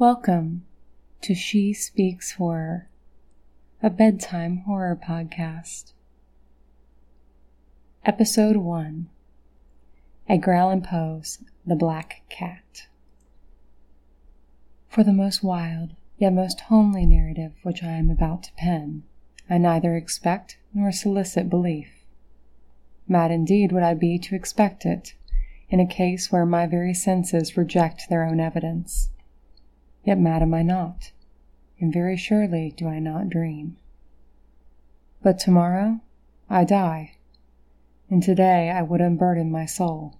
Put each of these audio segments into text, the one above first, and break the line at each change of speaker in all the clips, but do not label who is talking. Welcome to She Speaks Horror, a bedtime horror podcast. Episode 1 Edgar Allan Poe's The Black Cat. For the most wild, yet most homely narrative which I am about to pen, I neither expect nor solicit belief. Mad indeed would I be to expect it, in a case where my very senses reject their own evidence Yet mad am I not, and very surely do I not dream. But tomorrow I die, and today I would unburden my soul.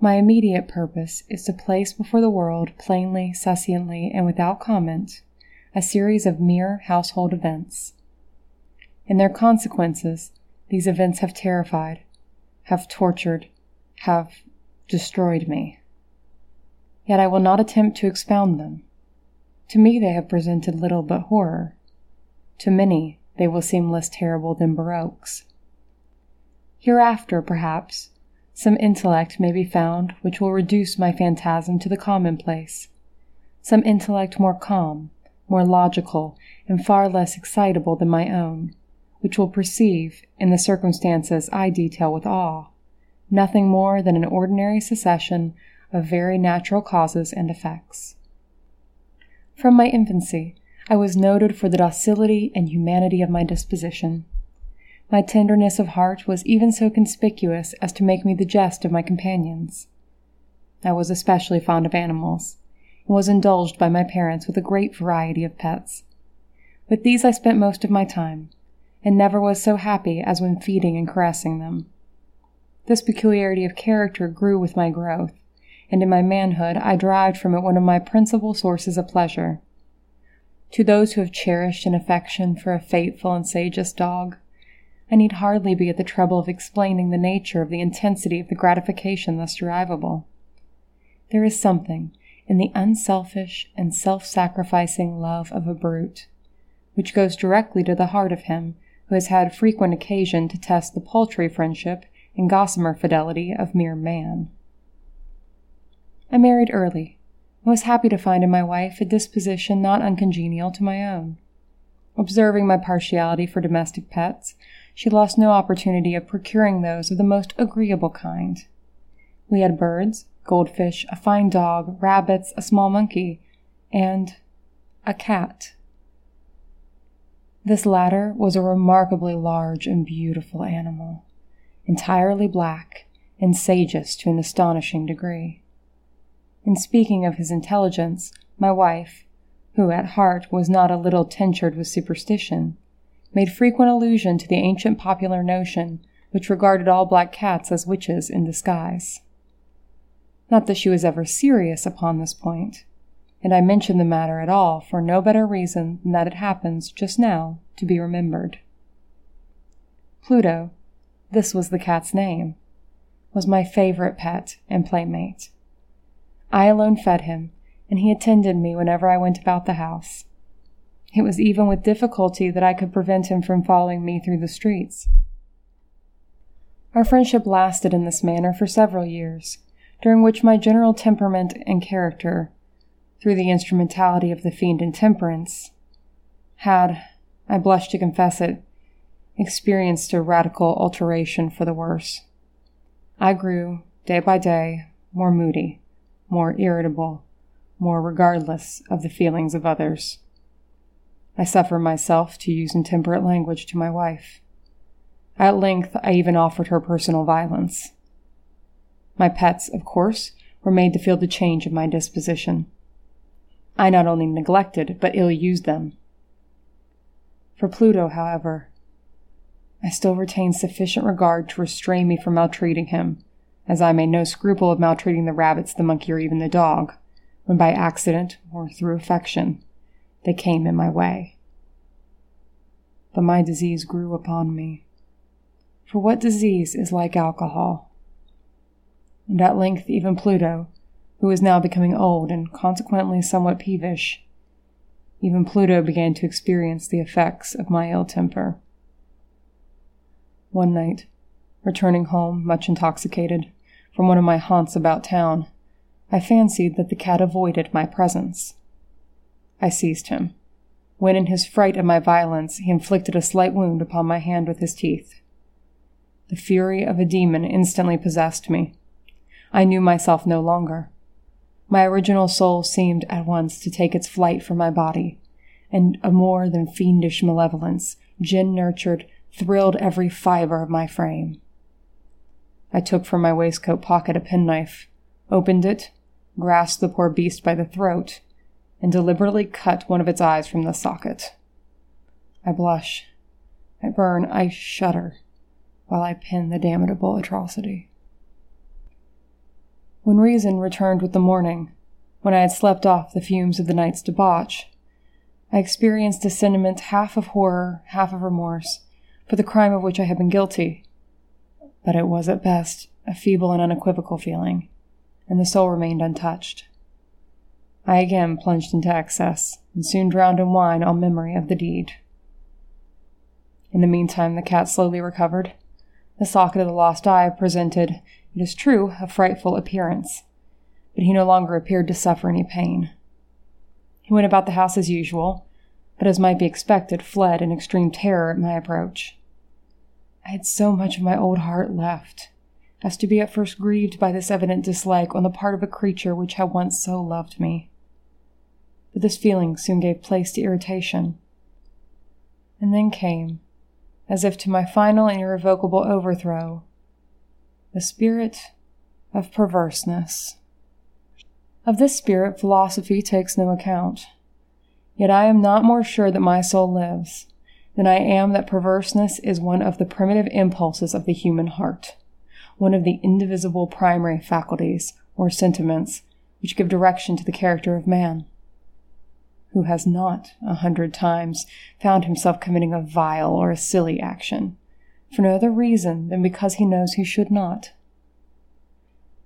My immediate purpose is to place before the world plainly, succinctly, and without comment a series of mere household events. In their consequences, these events have terrified, have tortured, have destroyed me yet I will not attempt to expound them. To me, they have presented little but horror. To many, they will seem less terrible than Baroques. Hereafter, perhaps, some intellect may be found which will reduce my phantasm to the commonplace, some intellect more calm, more logical, and far less excitable than my own, which will perceive, in the circumstances I detail with awe, nothing more than an ordinary succession of very natural causes and effects. From my infancy, I was noted for the docility and humanity of my disposition. My tenderness of heart was even so conspicuous as to make me the jest of my companions. I was especially fond of animals, and was indulged by my parents with a great variety of pets. With these I spent most of my time, and never was so happy as when feeding and caressing them. This peculiarity of character grew with my growth, and in my manhood I derived from it one of my principal sources of pleasure. To those who have cherished an affection for a faithful and sagacious dog, I need hardly be at the trouble of explaining the nature of the intensity of the gratification thus derivable. There is something in the unselfish and self sacrificing love of a brute, which goes directly to the heart of him who has had frequent occasion to test the paltry friendship and gossamer fidelity of mere man. I married early, and was happy to find in my wife a disposition not uncongenial to my own. Observing my partiality for domestic pets, she lost no opportunity of procuring those of the most agreeable kind. We had birds, goldfish, a fine dog, rabbits, a small monkey, and a cat. This latter was a remarkably large and beautiful animal, entirely black and sagacious to an astonishing degree. In speaking of his intelligence, my wife, who at heart was not a little tinctured with superstition, made frequent allusion to the ancient popular notion which regarded all black cats as witches in disguise. Not that she was ever serious upon this point, and I mention the matter at all for no better reason than that it happens just now to be remembered. Pluto, this was the cat's name, was my favorite pet and playmate. I alone fed him, and he attended me whenever I went about the house. It was even with difficulty that I could prevent him from following me through the streets. Our friendship lasted in this manner for several years, during which my general temperament and character, through the instrumentality of the fiend intemperance, had, I blush to confess it, experienced a radical alteration for the worse. I grew, day by day, more moody more irritable, more regardless of the feelings of others. I suffer myself to use intemperate language to my wife. At length, I even offered her personal violence. My pets, of course, were made to feel the change of my disposition. I not only neglected, but ill used them. For Pluto, however, I still retained sufficient regard to restrain me from maltreating him as I made no scruple of maltreating the rabbits, the monkey, or even the dog, when by accident or through affection they came in my way. But my disease grew upon me. For what disease is like alcohol? And at length, even Pluto, who was now becoming old and consequently somewhat peevish, even Pluto began to experience the effects of my ill temper. One night, returning home, much intoxicated, from one of my haunts about town, I fancied that the cat avoided my presence. I seized him, when in his fright at my violence he inflicted a slight wound upon my hand with his teeth. The fury of a demon instantly possessed me. I knew myself no longer. My original soul seemed at once to take its flight from my body, and a more than fiendish malevolence, gin nurtured, thrilled every fiber of my frame. I took from my waistcoat pocket a penknife, opened it, grasped the poor beast by the throat, and deliberately cut one of its eyes from the socket. I blush, I burn, I shudder while I pen the damnable atrocity. When reason returned with the morning, when I had slept off the fumes of the night's debauch, I experienced a sentiment half of horror, half of remorse, for the crime of which I had been guilty but it was at best a feeble and unequivocal feeling, and the soul remained untouched. I again plunged into excess, and soon drowned in wine all memory of the deed. In the meantime, the cat slowly recovered. The socket of the lost eye presented, it is true, a frightful appearance, but he no longer appeared to suffer any pain. He went about the house as usual, but as might be expected, fled in extreme terror at my approach. I had so much of my old heart left, as to be at first grieved by this evident dislike on the part of a creature which had once so loved me. But this feeling soon gave place to irritation. And then came, as if to my final and irrevocable overthrow, the spirit of perverseness. Of this spirit, philosophy takes no account. Yet I am not more sure that my soul lives than I am that perverseness is one of the primitive impulses of the human heart, one of the indivisible primary faculties or sentiments which give direction to the character of man. Who has not, a hundred times, found himself committing a vile or a silly action, for no other reason than because he knows he should not?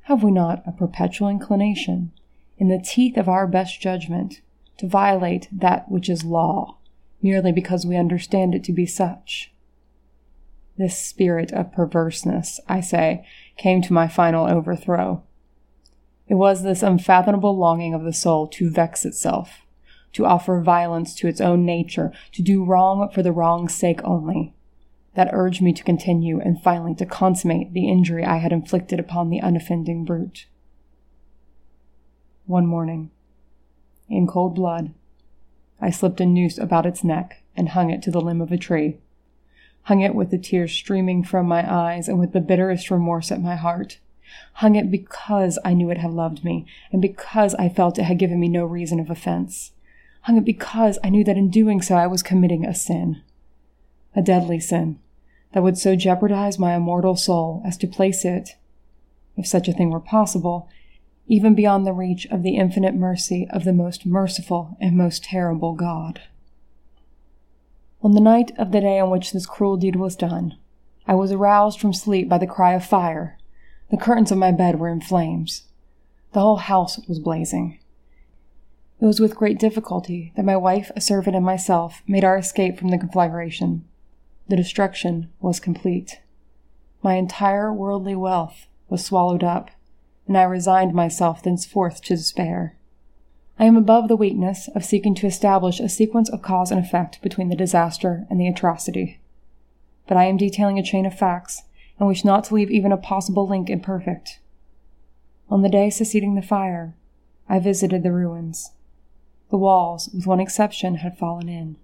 Have we not a perpetual inclination, in the teeth of our best judgment, to violate that which is law? merely because we understand it to be such. This spirit of perverseness, I say, came to my final overthrow. It was this unfathomable longing of the soul to vex itself, to offer violence to its own nature, to do wrong for the wrong's sake only, that urged me to continue and finally to consummate the injury I had inflicted upon the unoffending brute. One morning, in cold blood, I slipped a noose about its neck and hung it to the limb of a tree. Hung it with the tears streaming from my eyes and with the bitterest remorse at my heart. Hung it because I knew it had loved me and because I felt it had given me no reason of offense. Hung it because I knew that in doing so I was committing a sin. A deadly sin that would so jeopardize my immortal soul as to place it, if such a thing were possible, even beyond the reach of the infinite mercy of the most merciful and most terrible God. On the night of the day on which this cruel deed was done, I was aroused from sleep by the cry of fire. The curtains of my bed were in flames. The whole house was blazing. It was with great difficulty that my wife, a servant, and myself made our escape from the conflagration. The destruction was complete. My entire worldly wealth was swallowed up and I resigned myself thenceforth to despair. I am above the weakness of seeking to establish a sequence of cause and effect between the disaster and the atrocity. But I am detailing a chain of facts and wish not to leave even a possible link imperfect. On the day succeeding the fire, I visited the ruins. The walls, with one exception, had fallen in.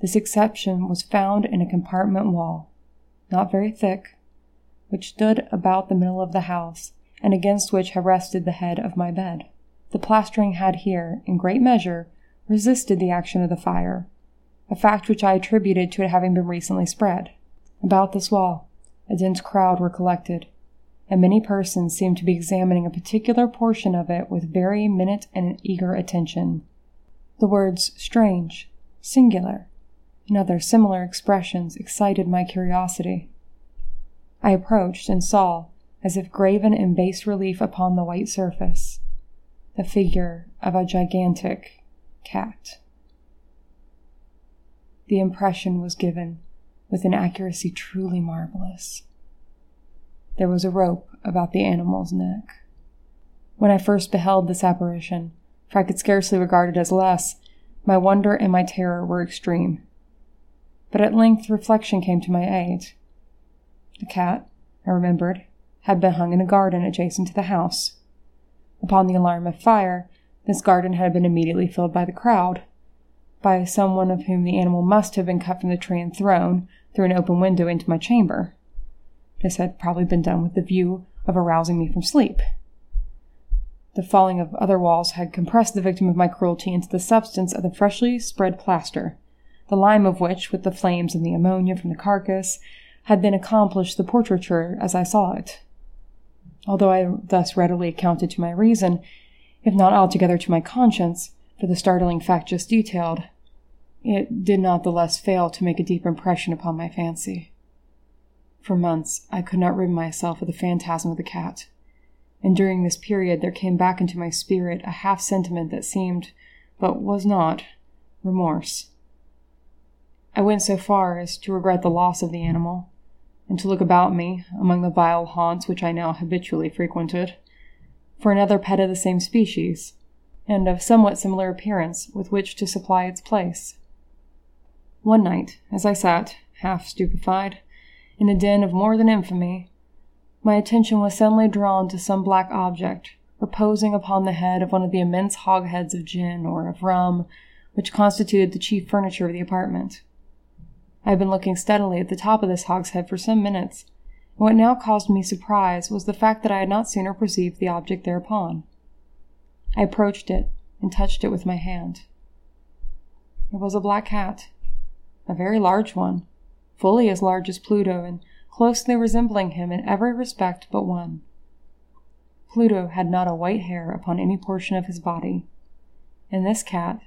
This exception was found in a compartment wall, not very thick, which stood about the middle of the house and against which had rested the head of my bed. The plastering had here, in great measure, resisted the action of the fire, a fact which I attributed to it having been recently spread. About this wall, a dense crowd were collected, and many persons seemed to be examining a particular portion of it with very minute and eager attention. The words strange, singular, and other similar expressions excited my curiosity. I approached and saw as if graven in bas relief upon the white surface, the figure of a gigantic cat. The impression was given with an accuracy truly marvelous. There was a rope about the animal's neck. When I first beheld this apparition, for I could scarcely regard it as less, my wonder and my terror were extreme. But at length reflection came to my aid. The cat, I remembered, had been hung in a garden adjacent to the house. Upon the alarm of fire, this garden had been immediately filled by the crowd, by someone of whom the animal must have been cut from the tree and thrown through an open window into my chamber. This had probably been done with the view of arousing me from sleep. The falling of other walls had compressed the victim of my cruelty into the substance of the freshly spread plaster, the lime of which, with the flames and the ammonia from the carcass, had then accomplished the portraiture as I saw it although I thus readily accounted to my reason, if not altogether to my conscience, for the startling fact just detailed, it did not the less fail to make a deep impression upon my fancy. For months I could not rid myself of the phantasm of the cat, and during this period there came back into my spirit a half sentiment that seemed, but was not, remorse. I went so far as to regret the loss of the animal, and to look about me among the vile haunts which I now habitually frequented, for another pet of the same species, and of somewhat similar appearance with which to supply its place. One night, as I sat, half stupefied, in a den of more than infamy, my attention was suddenly drawn to some black object reposing upon the head of one of the immense hogheads of gin or of rum which constituted the chief furniture of the apartment. I had been looking steadily at the top of this hogshead for some minutes, and what now caused me surprise was the fact that I had not sooner perceived the object thereupon. I approached it and touched it with my hand. It was a black cat, a very large one, fully as large as Pluto and closely resembling him in every respect but one. Pluto had not a white hair upon any portion of his body, and this cat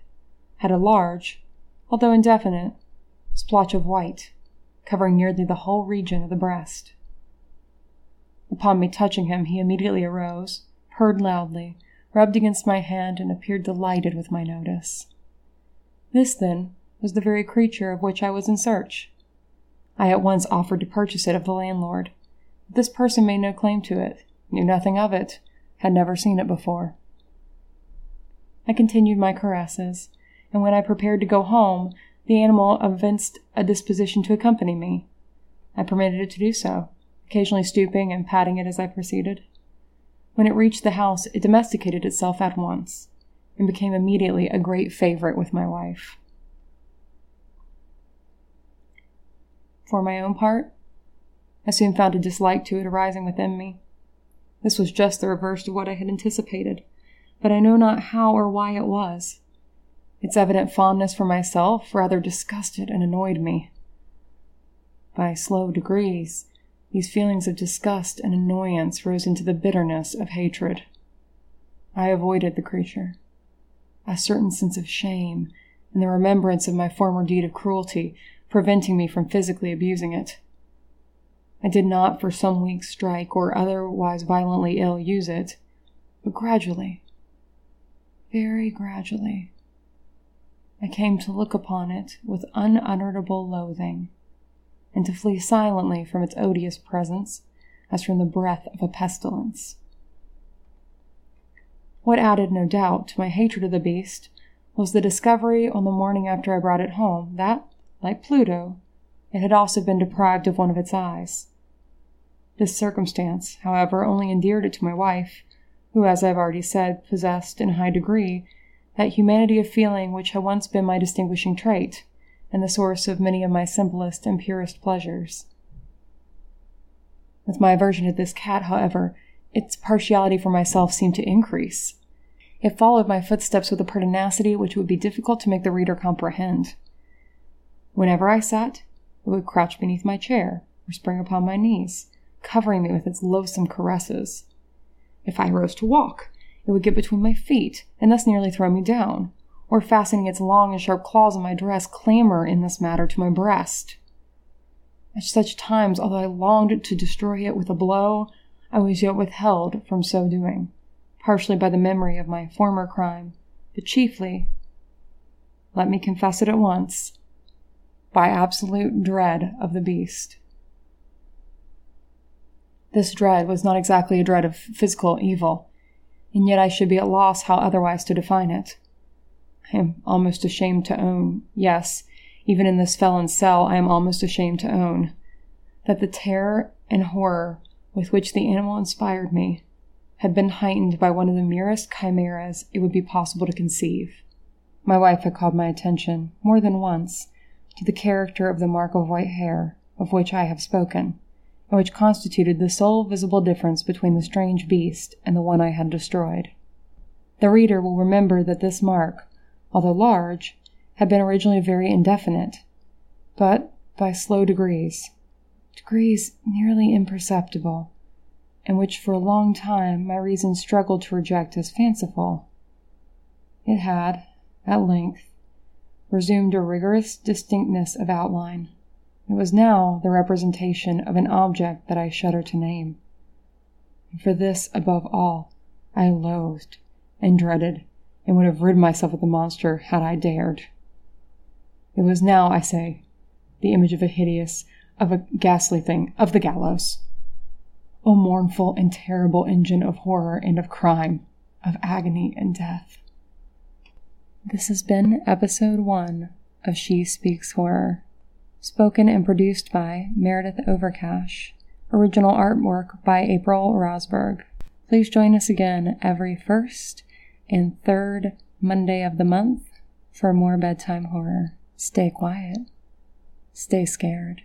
had a large, although indefinite, splotch of white, covering nearly the whole region of the breast. Upon me touching him, he immediately arose, purred loudly, rubbed against my hand, and appeared delighted with my notice. This, then, was the very creature of which I was in search. I at once offered to purchase it of the landlord. But this person made no claim to it, knew nothing of it, had never seen it before. I continued my caresses, and when I prepared to go home, the animal evinced a disposition to accompany me. I permitted it to do so, occasionally stooping and patting it as I proceeded. When it reached the house, it domesticated itself at once and became immediately a great favorite with my wife. For my own part, I soon found a dislike to it arising within me. This was just the reverse of what I had anticipated, but I know not how or why it was. Its evident fondness for myself rather disgusted and annoyed me. By slow degrees, these feelings of disgust and annoyance rose into the bitterness of hatred. I avoided the creature. A certain sense of shame and the remembrance of my former deed of cruelty preventing me from physically abusing it. I did not for some weeks strike or otherwise violently ill use it, but gradually, very gradually, I came to look upon it with unutterable loathing, and to flee silently from its odious presence as from the breath of a pestilence. What added, no doubt, to my hatred of the beast was the discovery on the morning after I brought it home that, like Pluto, it had also been deprived of one of its eyes. This circumstance, however, only endeared it to my wife, who, as I have already said, possessed in a high degree that humanity of feeling which had once been my distinguishing trait, and the source of many of my simplest and purest pleasures. With my aversion to this cat, however, its partiality for myself seemed to increase. It followed my footsteps with a pertinacity which would be difficult to make the reader comprehend. Whenever I sat, it would crouch beneath my chair or spring upon my knees, covering me with its loathsome caresses. If I rose to walk, it would get between my feet and thus nearly throw me down, or fastening its long and sharp claws on my dress, clamor in this matter to my breast. At such times, although I longed to destroy it with a blow, I was yet withheld from so doing, partially by the memory of my former crime, but chiefly, let me confess it at once, by absolute dread of the beast. This dread was not exactly a dread of physical evil, and yet I should be at loss how otherwise to define it. I am almost ashamed to own, yes, even in this felon's cell, I am almost ashamed to own, that the terror and horror with which the animal inspired me had been heightened by one of the merest chimeras it would be possible to conceive. My wife had called my attention, more than once, to the character of the mark of white hair of which I have spoken which constituted the sole visible difference between the strange beast and the one I had destroyed. The reader will remember that this mark, although large, had been originally very indefinite, but by slow degrees, degrees nearly imperceptible, and which for a long time my reason struggled to reject as fanciful. It had, at length, resumed a rigorous distinctness of outline it was now the representation of an object that I shudder to name. And for this, above all, I loathed and dreaded, and would have rid myself of the monster had I dared. It was now, I say, the image of a hideous, of a ghastly thing, of the gallows. O mournful and terrible engine of horror and of crime, of agony and death. This has been episode one of She Speaks Horror. Spoken and produced by Meredith Overcash. Original artwork by April Rosberg. Please join us again every first and third Monday of the month for more bedtime horror. Stay quiet. Stay scared.